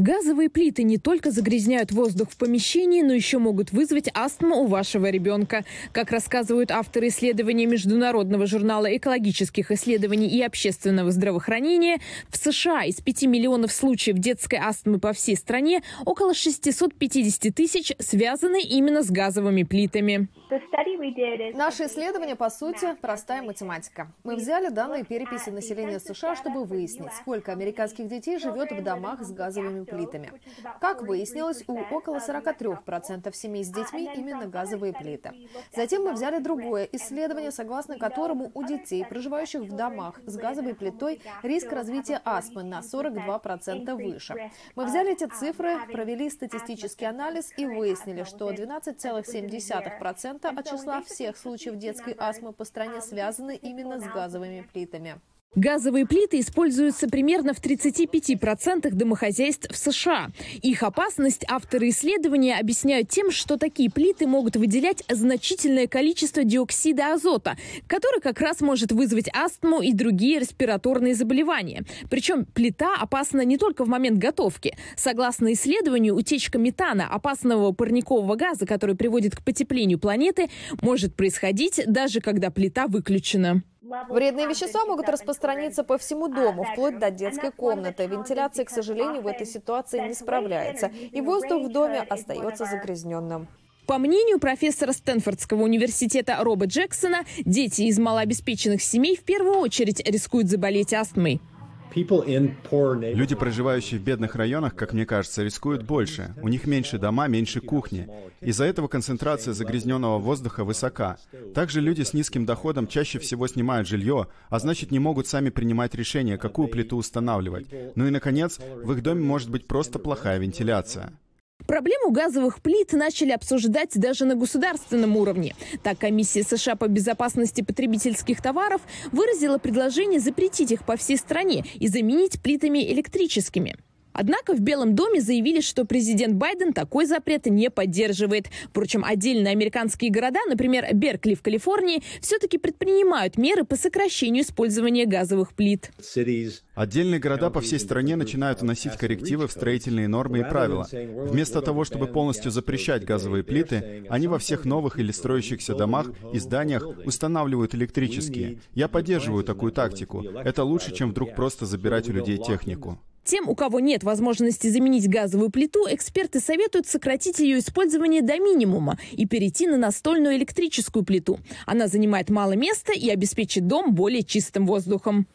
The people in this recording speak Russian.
Газовые плиты не только загрязняют воздух в помещении, но еще могут вызвать астму у вашего ребенка. Как рассказывают авторы исследования Международного журнала экологических исследований и общественного здравоохранения, в США из 5 миллионов случаев детской астмы по всей стране около 650 тысяч связаны именно с газовыми плитами. Наше исследование, по сути, простая математика. Мы взяли данные переписи населения США, чтобы выяснить, сколько американских детей живет в домах с газовыми плитами. Как выяснилось, у около 43% семей с детьми именно газовые плиты. Затем мы взяли другое исследование, согласно которому у детей, проживающих в домах с газовой плитой, риск развития астмы на 42% выше. Мы взяли эти цифры, провели статистический анализ и выяснили, что 12,7% от числа всех случаев детской астмы по стране связаны именно с газовыми плитами. Газовые плиты используются примерно в 35% домохозяйств в США. Их опасность авторы исследования объясняют тем, что такие плиты могут выделять значительное количество диоксида азота, который как раз может вызвать астму и другие респираторные заболевания. Причем плита опасна не только в момент готовки. Согласно исследованию, утечка метана, опасного парникового газа, который приводит к потеплению планеты, может происходить даже когда плита выключена. Вредные вещества могут распространиться по всему дому, вплоть до детской комнаты. Вентиляция, к сожалению, в этой ситуации не справляется, и воздух в доме остается загрязненным. По мнению профессора Стэнфордского университета Роба Джексона, дети из малообеспеченных семей в первую очередь рискуют заболеть астмой. Люди, проживающие в бедных районах, как мне кажется, рискуют больше. У них меньше дома, меньше кухни. Из-за этого концентрация загрязненного воздуха высока. Также люди с низким доходом чаще всего снимают жилье, а значит не могут сами принимать решение, какую плиту устанавливать. Ну и, наконец, в их доме может быть просто плохая вентиляция. Проблему газовых плит начали обсуждать даже на государственном уровне. Так, комиссия США по безопасности потребительских товаров выразила предложение запретить их по всей стране и заменить плитами электрическими. Однако в Белом доме заявили, что президент Байден такой запрет не поддерживает. Впрочем, отдельные американские города, например, Беркли в Калифорнии, все-таки предпринимают меры по сокращению использования газовых плит. Отдельные города по всей стране начинают вносить коррективы в строительные нормы и правила. Вместо того, чтобы полностью запрещать газовые плиты, они во всех новых или строящихся домах и зданиях устанавливают электрические. Я поддерживаю такую тактику. Это лучше, чем вдруг просто забирать у людей технику. Тем, у кого нет возможности заменить газовую плиту, эксперты советуют сократить ее использование до минимума и перейти на настольную электрическую плиту. Она занимает мало места и обеспечит дом более чистым воздухом.